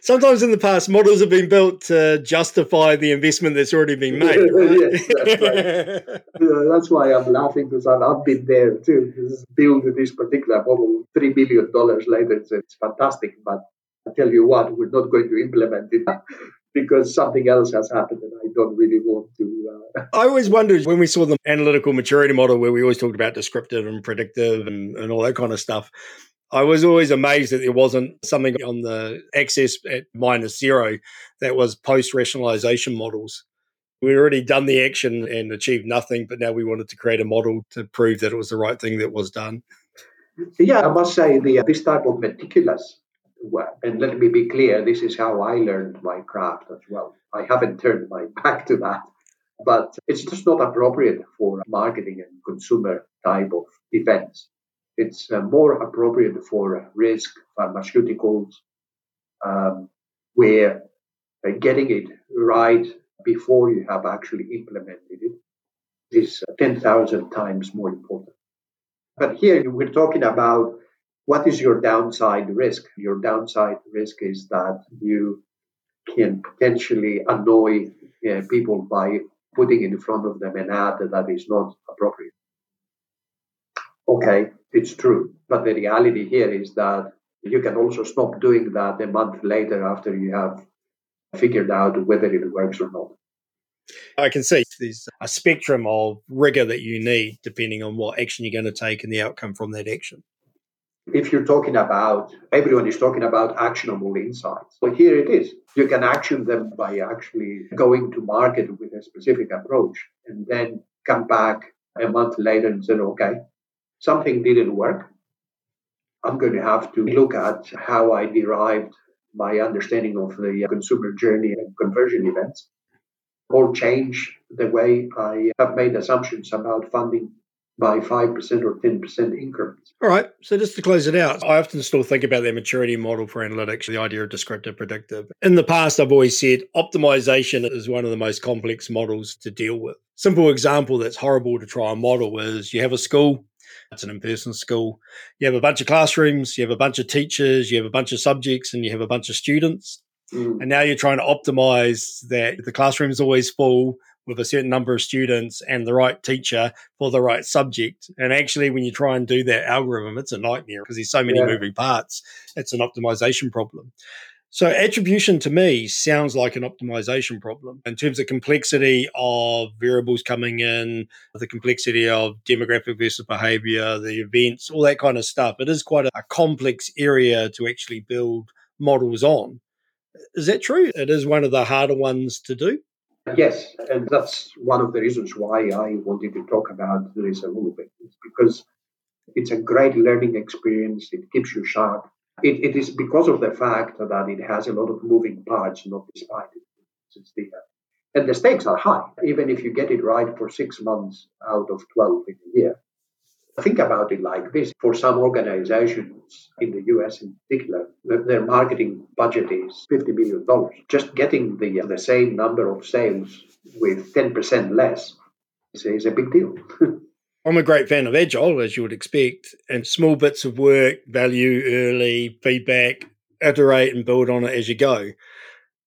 Sometimes in the past, models have been built to justify the investment that's already been made. Right? yes, that's, right. yeah, that's why I'm laughing because I've, I've been there too. Build this particular model, $3 million later, it's, it's fantastic. But I tell you what, we're not going to implement it because something else has happened and I don't really want to. Uh... I always wondered when we saw the analytical maturity model where we always talked about descriptive and predictive and, and all that kind of stuff. I was always amazed that there wasn't something on the axis at minus zero that was post rationalization models. We'd already done the action and achieved nothing, but now we wanted to create a model to prove that it was the right thing that was done. Yeah, I must say the this type of meticulous and let me be clear, this is how I learned my craft as well. I haven't turned my back to that, but it's just not appropriate for marketing and consumer type of events. It's uh, more appropriate for risk pharmaceuticals, um, where uh, getting it right before you have actually implemented it is 10,000 times more important. But here we're talking about what is your downside risk? Your downside risk is that you can potentially annoy uh, people by putting in front of them an ad that is not appropriate. Okay, it's true. But the reality here is that you can also stop doing that a month later after you have figured out whether it works or not. I can see there's a spectrum of rigor that you need depending on what action you're going to take and the outcome from that action if you're talking about, everyone is talking about actionable insights. Well, here it is. You can action them by actually going to market with a specific approach and then come back a month later and say, okay, something didn't work. I'm going to have to look at how I derived my understanding of the consumer journey and conversion events or change the way I have made assumptions about funding by 5% or 10% increments. All right. So just to close it out, I often still think about their maturity model for analytics, the idea of descriptive predictive. In the past, I've always said optimization is one of the most complex models to deal with. Simple example that's horrible to try and model is you have a school, it's an in-person school. You have a bunch of classrooms, you have a bunch of teachers, you have a bunch of subjects, and you have a bunch of students. Mm. And now you're trying to optimize that the classroom is always full with a certain number of students and the right teacher for the right subject. And actually, when you try and do that algorithm, it's a nightmare because there's so many yeah. moving parts. It's an optimization problem. So attribution to me sounds like an optimization problem in terms of complexity of variables coming in, the complexity of demographic versus behavior, the events, all that kind of stuff. It is quite a, a complex area to actually build models on. Is that true? It is one of the harder ones to do. Yes, and that's one of the reasons why I wanted to talk about this a little bit. It's because it's a great learning experience. It keeps you sharp. It, it is because of the fact that it has a lot of moving parts, not despite it. It's the, And the stakes are high, even if you get it right for six months out of 12 in a year. Think about it like this for some organizations in the US in particular, their marketing budget is $50 million. Just getting the, the same number of sales with 10% less is, is a big deal. I'm a great fan of Agile, as you would expect, and small bits of work, value early, feedback, iterate and build on it as you go.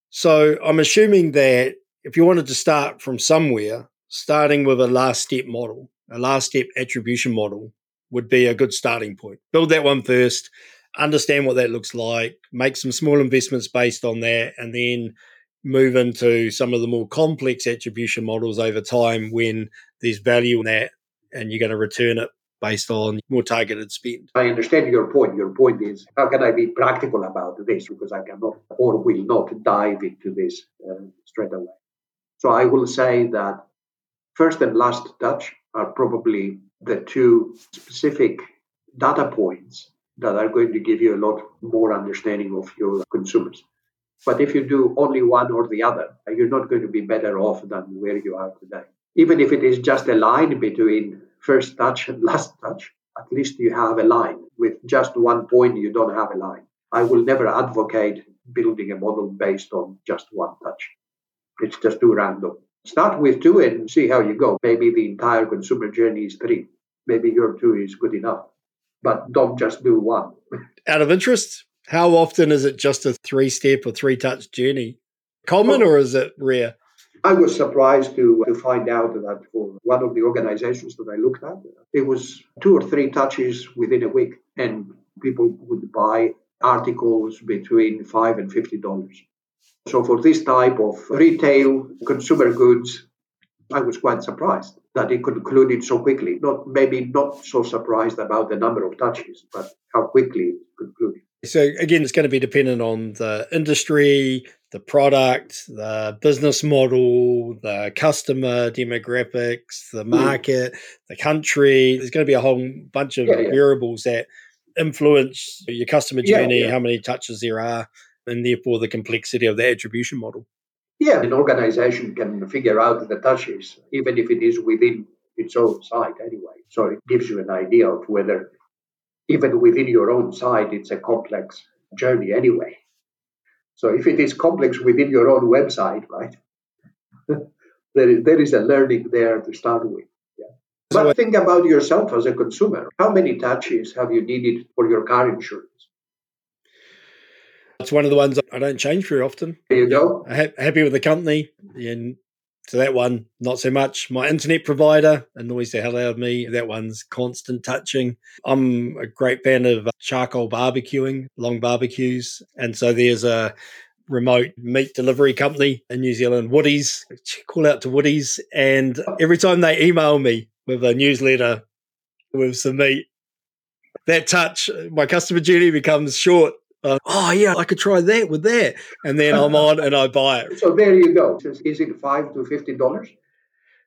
So I'm assuming that if you wanted to start from somewhere, starting with a last step model, a last step attribution model would be a good starting point. Build that one first, understand what that looks like, make some small investments based on that, and then move into some of the more complex attribution models over time when there's value in that and you're going to return it based on more targeted spend. I understand your point. Your point is how can I be practical about this because I cannot or will not dive into this uh, straight away. So I will say that first and last touch are probably the two specific data points that are going to give you a lot more understanding of your consumers. But if you do only one or the other, you're not going to be better off than where you are today. Even if it is just a line between first touch and last touch, at least you have a line. With just one point, you don't have a line. I will never advocate building a model based on just one touch. It's just too random. Start with two and see how you go. Maybe the entire consumer journey is three. Maybe your two is good enough. But don't just do one. Out of interest, how often is it just a three step or three touch journey? Common oh. or is it rare? I was surprised to, to find out that for one of the organizations that I looked at, it was two or three touches within a week, and people would buy articles between five and fifty dollars. So for this type of retail consumer goods, I was quite surprised that it concluded so quickly. Not maybe not so surprised about the number of touches, but how quickly it concluded. So again, it's going to be dependent on the industry, the product, the business model, the customer demographics, the hmm. market, mm. the country. There's going to be a whole bunch of yeah, yeah. variables that influence your customer journey, yeah, how many touches there are, and therefore the complexity of the attribution model. Yeah, an organization can figure out the touches, even if it is within its own site anyway. So it gives you an idea of whether, even within your own site, it's a complex journey anyway. So if it is complex within your own website, right, there, is, there is a learning there to start with. Yeah. But think about yourself as a consumer. How many touches have you needed for your car insurance? It's one of the ones I don't change very often. There you go. I'm happy with the company, and so that one not so much. My internet provider annoys the hell out of me. That one's constant touching. I'm a great fan of uh, charcoal barbecuing, long barbecues, and so there's a remote meat delivery company in New Zealand, Woodies. Call out to Woodies, and every time they email me with a newsletter with some meat, that touch, my customer journey becomes short uh, oh yeah, I could try that with that, and then I'm on and I buy it. So there you go. Is it five to fifty dollars?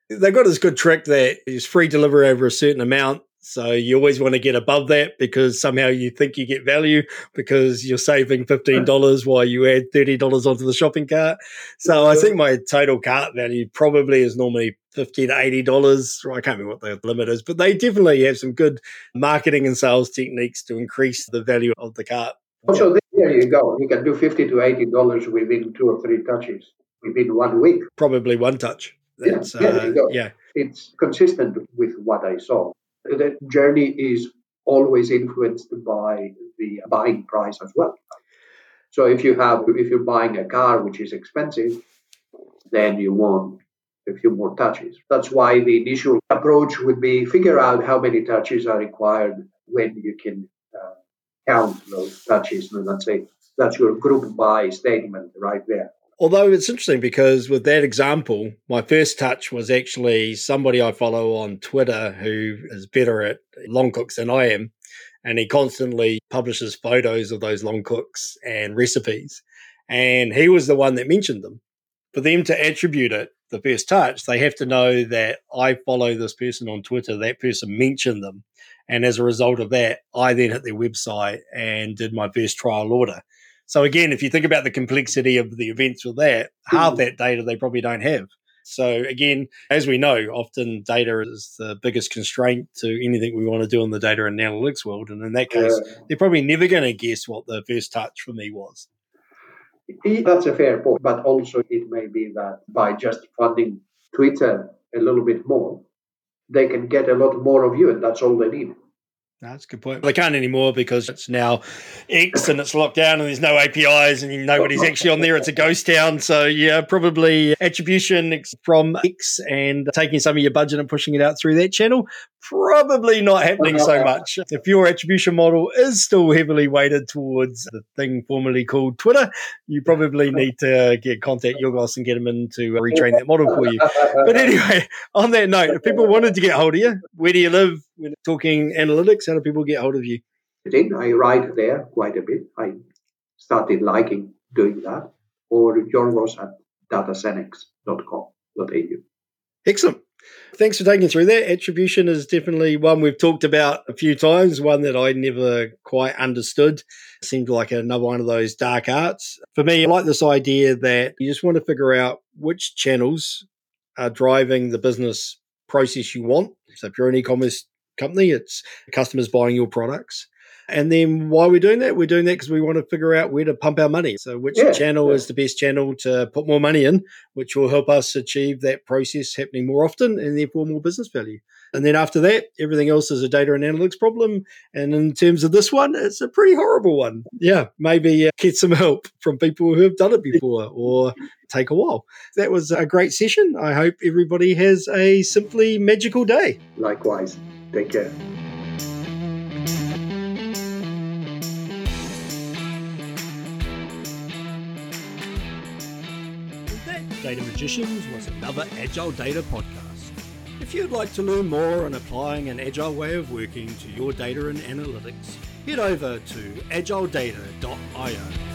They've got this good trick that is free delivery over a certain amount. So you always want to get above that because somehow you think you get value because you're saving fifteen dollars while you add thirty dollars onto the shopping cart. So I think my total cart value probably is normally fifty to eighty dollars. I can't remember what the limit is, but they definitely have some good marketing and sales techniques to increase the value of the cart. So there you go. You can do fifty to eighty dollars within two or three touches within one week. Probably one touch. That's, yeah, uh, yeah, it's consistent with what I saw. The journey is always influenced by the buying price as well. So if you have if you're buying a car which is expensive, then you want a few more touches. That's why the initial approach would be figure out how many touches are required when you can touches, that's your group by statement right there. Although it's interesting because with that example, my first touch was actually somebody I follow on Twitter who is better at long cooks than I am. And he constantly publishes photos of those long cooks and recipes. And he was the one that mentioned them. For them to attribute it, the first touch, they have to know that I follow this person on Twitter. That person mentioned them. And as a result of that, I then hit their website and did my first trial order. So again, if you think about the complexity of the events with that, half hmm. that data they probably don't have. So again, as we know, often data is the biggest constraint to anything we want to do in the data and analytics world. And in that case, yeah. they're probably never going to guess what the first touch for me was. That's a fair point, but also it may be that by just funding Twitter a little bit more, they can get a lot more of you, and that's all they need. That's a good point. They can't anymore because it's now X and it's locked down and there's no APIs and nobody's actually on there. It's a ghost town. So, yeah, probably attribution from X and taking some of your budget and pushing it out through that channel. Probably not happening so much. If your attribution model is still heavily weighted towards the thing formerly called Twitter, you probably need to get contact Yorgos and get him in to retrain that model for you. But anyway, on that note, if people wanted to get hold of you, where do you live? We're talking analytics. How do people get hold of you? Then I write there quite a bit. I started liking doing that. Or Yorgos at datacenix.com.au. Excellent. Thanks for taking through that. Attribution is definitely one we've talked about a few times, one that I never quite understood. Seemed like another one of those dark arts. For me, I like this idea that you just want to figure out which channels are driving the business process you want. So if you're an e-commerce company, it's customers buying your products. And then why we're doing that? We're doing that because we want to figure out where to pump our money. So which yeah, channel yeah. is the best channel to put more money in, which will help us achieve that process happening more often and therefore more business value. And then after that, everything else is a data and analytics problem. And in terms of this one, it's a pretty horrible one. Yeah, maybe uh, get some help from people who have done it before or take a while. That was a great session. I hope everybody has a simply magical day. Likewise. Take care. Data Magicians was another Agile Data podcast. If you'd like to learn more on applying an agile way of working to your data and analytics, head over to agiledata.io.